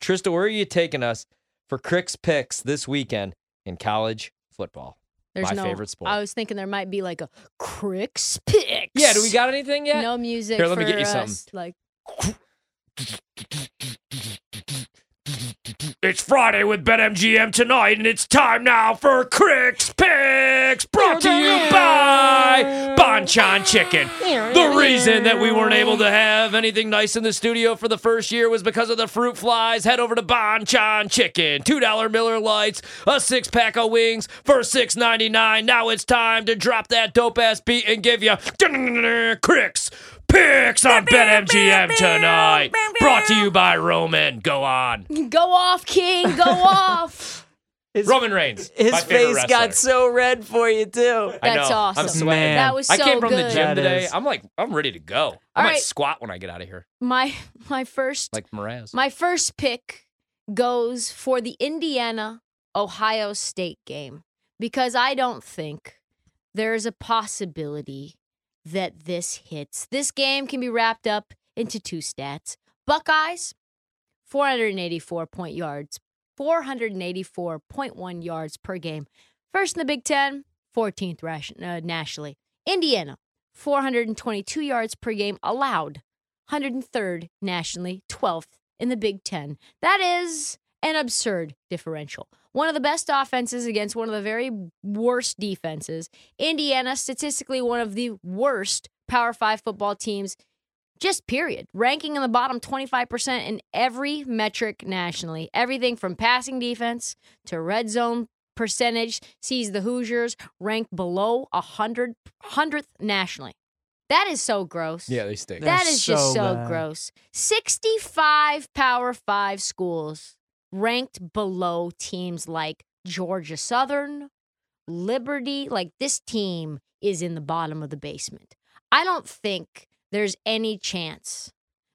Trista, where are you taking us for Crick's picks this weekend in college football? There's My no, favorite sport. I was thinking there might be like a Cricks picks. yeah, do we got anything yet? no music? Here, let me get you us, something. Like It's Friday with BetMGM tonight, and it's time now for Crick's Picks, brought to you by Bonchon Chicken. The reason that we weren't able to have anything nice in the studio for the first year was because of the fruit flies. Head over to Bonchon Chicken, two dollar Miller Lites, a six pack of wings for six ninety nine. Now it's time to drop that dope ass beat and give you Crick's Picks on BetMGM tonight. Brought to you by Roman. Go on. go off, King, go off. His, Roman Reigns. his my favorite face got so red for you too. I That's know. awesome. I'm sweating. Man. That was so I came from the gym That today. is. I'm like, I'm ready to go. I All might right. squat when I get out of here, My my first like Mraz. my first pick goes for the Indiana Ohio State game because I don't think there's a possibility that this hits. This game can be wrapped up into two stats. Buckeyes 484 point yards, 484.1 yards per game. First in the Big 10, 14th ration, uh, nationally. Indiana 422 yards per game allowed, 103rd nationally, 12th in the Big Ten. That is an absurd differential. One of the best offenses against one of the very worst defenses. Indiana, statistically, one of the worst Power Five football teams, just period. Ranking in the bottom 25% in every metric nationally. Everything from passing defense to red zone percentage sees the Hoosiers ranked below 100, 100th nationally. That is so gross. yeah, they stink. That That's is just so so bad. gross. 65 Power 5 schools ranked below teams like Georgia Southern, Liberty. Like this team is in the bottom of the basement. I don't think there's any chance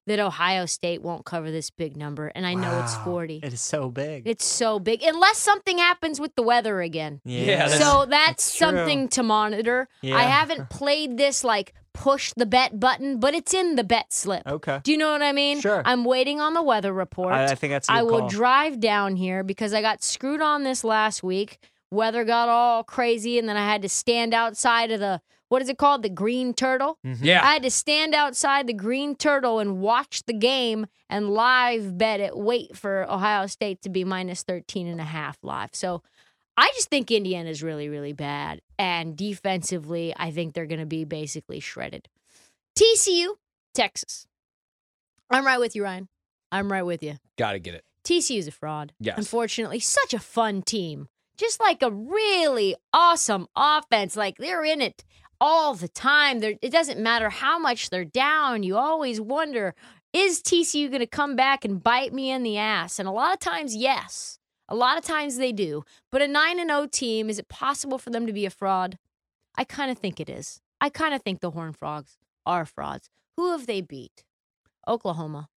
that Ohio State won't cover this big number. And I know it's 40. It is so big. It's so big. Unless something happens with the weather again. Yeah, that's- So that's, that's true. something to monitor. Yeah. I haven't played this like push the bet button, but it's in the bet slip. okay. Do you know what I mean? Sure. I'm waiting on the weather report. I, I think that's a good I will call. drive down here because I got screwed on this last week. Weather got all crazy, and then I had to stand outside of the what is it called? The Green Turtle. Mm-hmm. yeah. I had to stand outside the Green Turtle and watch the game and live bet it. Wait for Ohio State to be minus 13 and a half live. So I just think Indiana's really, really bad. And defensively, I think they're going to be basically shredded. TCU, Texas. I'm right with you, Ryan. I'm right with you. Gotta get it. TCU's a fraud. Yes. Unfortunately, such a fun team. Just like a really awesome offense. Like they're in it all the time. They're, it doesn't matter how much they're down. You always wonder, is TCU going to come back and bite me in the ass? And a lot of times, yes. A lot of times they do. But a 9 and 0 team, is it possible for them to be a fraud? I kind of think it is. I kind of think the Horned Frogs are frauds. Who have they beat? Oklahoma.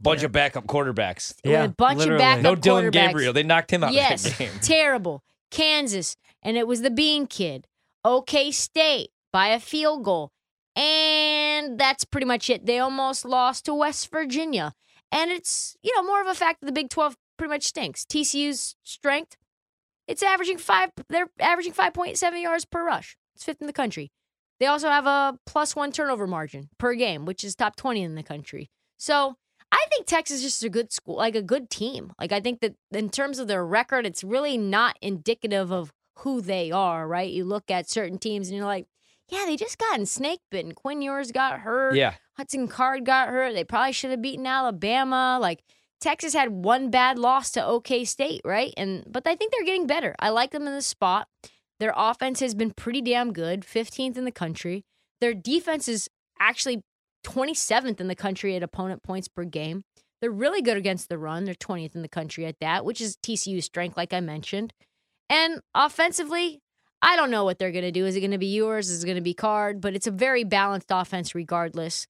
Bunch of backup quarterbacks. with Yeah, a bunch literally. of backup No Dillon. Gabriel. They knocked him out Yes, of that game. terrible. Kansas, and it was the Bean Kid. OK State by a field goal. And that's pretty much it. They almost lost to West Virginia. And it's, you know, more of a fact that the Big 12 pretty much stinks. TCU's strength, it's averaging five, they're averaging 5.7 yards per rush. It's fifth in the country. They also have a plus one turnover margin per game, which is top 20 in the country. So I think Texas is just a good school, like a good team. Like I think that in terms of their record, it's really not indicative of who they are, right? You look at certain teams and you're like, yeah, they just gotten snake bitten. Quinn Ewers got hurt. Yeah. Hudson Card got hurt. They probably should have beaten Alabama. Like Texas had one bad loss to OK State, right? And but I think they're getting better. I like them in the spot. Their offense has been pretty damn good, 15th in the country. Their defense is actually 27th in the country at opponent points per game. They're really good against the run. They're 20th in the country at that, which is TCU's strength, like I mentioned. And offensively, I don't know what they're going to do. Is it going to be Ewers? Is it going to be card? But it's a very balanced offense regardless.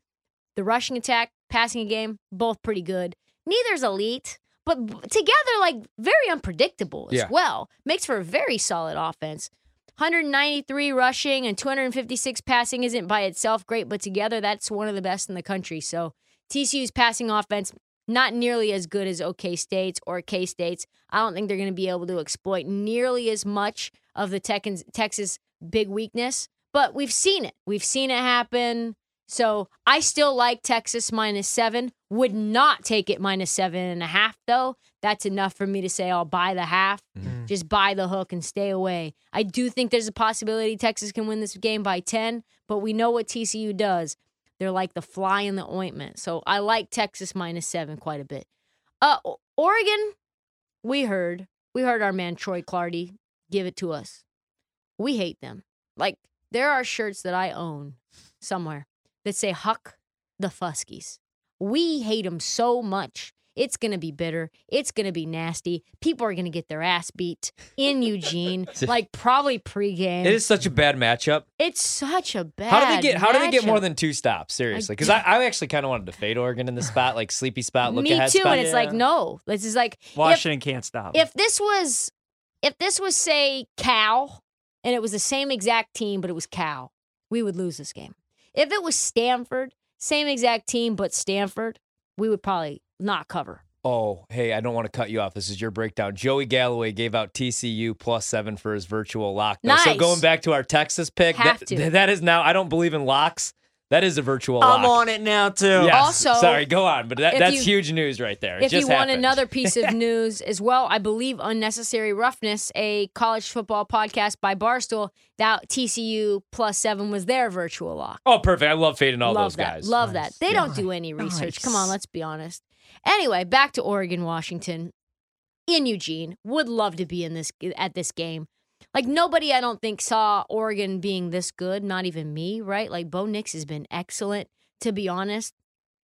The rushing attack, passing game, both pretty good. Neither's elite, but b- together, like very unpredictable as Yeah. well. Makes for a very solid offense. 193 rushing and 256 passing isn't by itself great, but together that's one of the best in the country. So TCU's passing offense not nearly as good as OK State's or K State's. I don't think they're going to be able to exploit nearly as much of the Tex- Texas big weakness, but we've seen it. We've seen it happen. So I still like Texas minus seven. Would not take it minus seven and a half, though. That's enough for me to say I'll buy the half. Just buy the hook and stay away. I do think there's a possibility Texas can win this game by 10, but we know what TCU does. They're like the fly in the ointment. So I like Texas minus seven quite a bit. Uh, Oregon, we heard. We heard our man Troy Clardy give it to us. We hate them. Like, there are shirts that I own somewhere that say Huck the Fuskies. We hate them so much. It's going to be bitter. It's going to be nasty. People are going to get their ass beat in Eugene, like probably pregame. It is such a bad matchup. It's such a bad. How do they get? How do they get more than two stops? Seriously, because I, I actually kind of wanted to fade Oregon in the spot, like sleepy spot, look Me ahead too, spot. and it's like no. This is like if, Washington can't stop. if this was if this was say Cal and it was the same exact team but it was Cal, we would lose this game. If it was Stanford, same exact team but Stanford, we would probably not cover. Oh, hey, I don't want to cut you off. This is your breakdown. Joey Galloway gave out TCU plus seven for his virtual lock. though. So going back to our Texas pick, that, that is now. I don't believe in locks. That is a virtual I'm lock. on it now too. Yes. Also, sorry, go on, but that, that's you- huge news right there. It if you just want another piece of news as well, I believe Unnecessary Roughness, a college football podcast by Barstool, that TCU plus seven was their virtual lock. Oh, perfect. I love fading all Love those that. guys. Love that. They Yeah. don't do any research. Come on, let's be honest. Anyway, back to Oregon, Washington, in Eugene. Would love to be in this at this game. Like nobody, I don't think saw Oregon being this good. Not even me, right? Like Bo Nix has been excellent. To be honest,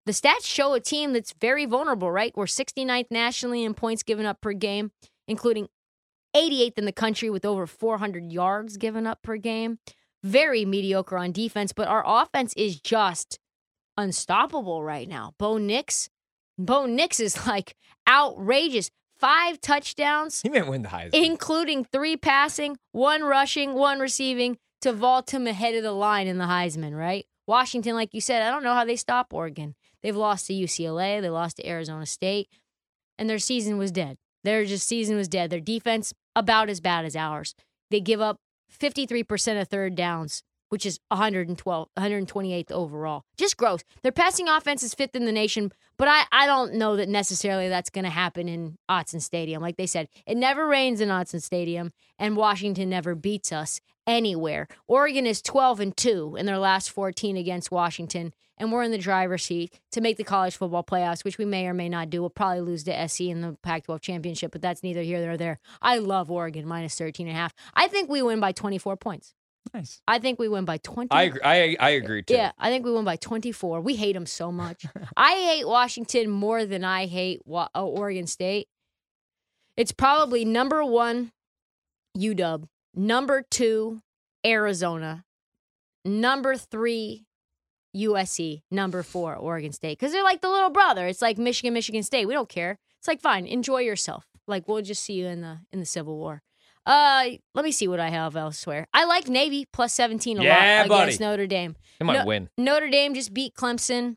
the stats show a team that's very vulnerable. Right? We're 69th nationally in points given up per game, including 88th in the country with over 400 yards given up per game. Very mediocre on defense, but our offense is just unstoppable right now. Bo Nix, Bo Nix is like outrageous. Five touchdowns, He might win the Heisman. including three passing, one rushing, one receiving to vault him ahead of the line in the Heisman, right? Washington, like you said, I don't know how they stop Oregon. They've lost to UCLA, they lost to Arizona State, and their season was dead. Their just season was dead. Their defense about as bad as ours. They give up 53% of third downs, which is 112, 128th overall. Just gross. Their passing offense is fifth in the nation, but I, I don't know that necessarily that's going to happen in Autzen Stadium. Like they said, it never rains in Autzen Stadium, and Washington never beats us anywhere. Oregon is 12 and 2 in their last 14 against Washington, and we're in the driver's seat to make the college football playoffs, which we may or may not do. We'll probably lose to SC in the Pac 12 championship, but that's neither here nor there. I love Oregon minus 13 and a half. I think we win by 24 points. Nice. I think we win by 20. I agree, I I agree too. Yeah, I think we won by 24. We hate them so much. I hate Washington more than I hate Wa- uh, Oregon State. It's probably number one, UW. Number two, Arizona. Number three, USC. Number four, Oregon State. Because they're like the little brother. It's like Michigan, Michigan State. We don't care. It's like fine, enjoy yourself. Like we'll just see you in the in the Civil War. Uh, let me see what I have elsewhere. I like Navy plus 17 a Yeah, lot buddy. against Notre Dame. They might No- win. Notre Dame just beat Clemson.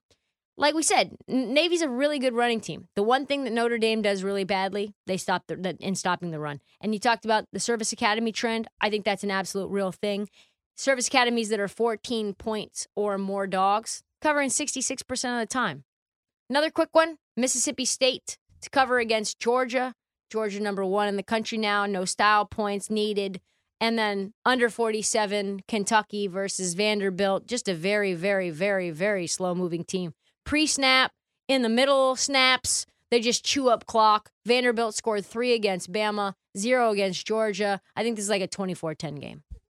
Like we said, N- Navy's a really good running team. The one thing that Notre Dame does really badly, they stop the, the in stopping the run. And you talked about the service academy trend. I think that's an absolute real thing. Service academies that are 14 points or more dogs, covering 66% of the time. Another quick one Mississippi State to cover against Georgia. Georgia, number one in the country now, no style points needed. And then under 47, Kentucky versus Vanderbilt. Just a very, very, very, very slow moving team. Pre snap, in the middle snaps, they just chew up clock. Vanderbilt scored three against Bama, zero against Georgia. I think this is like a 24 10 game.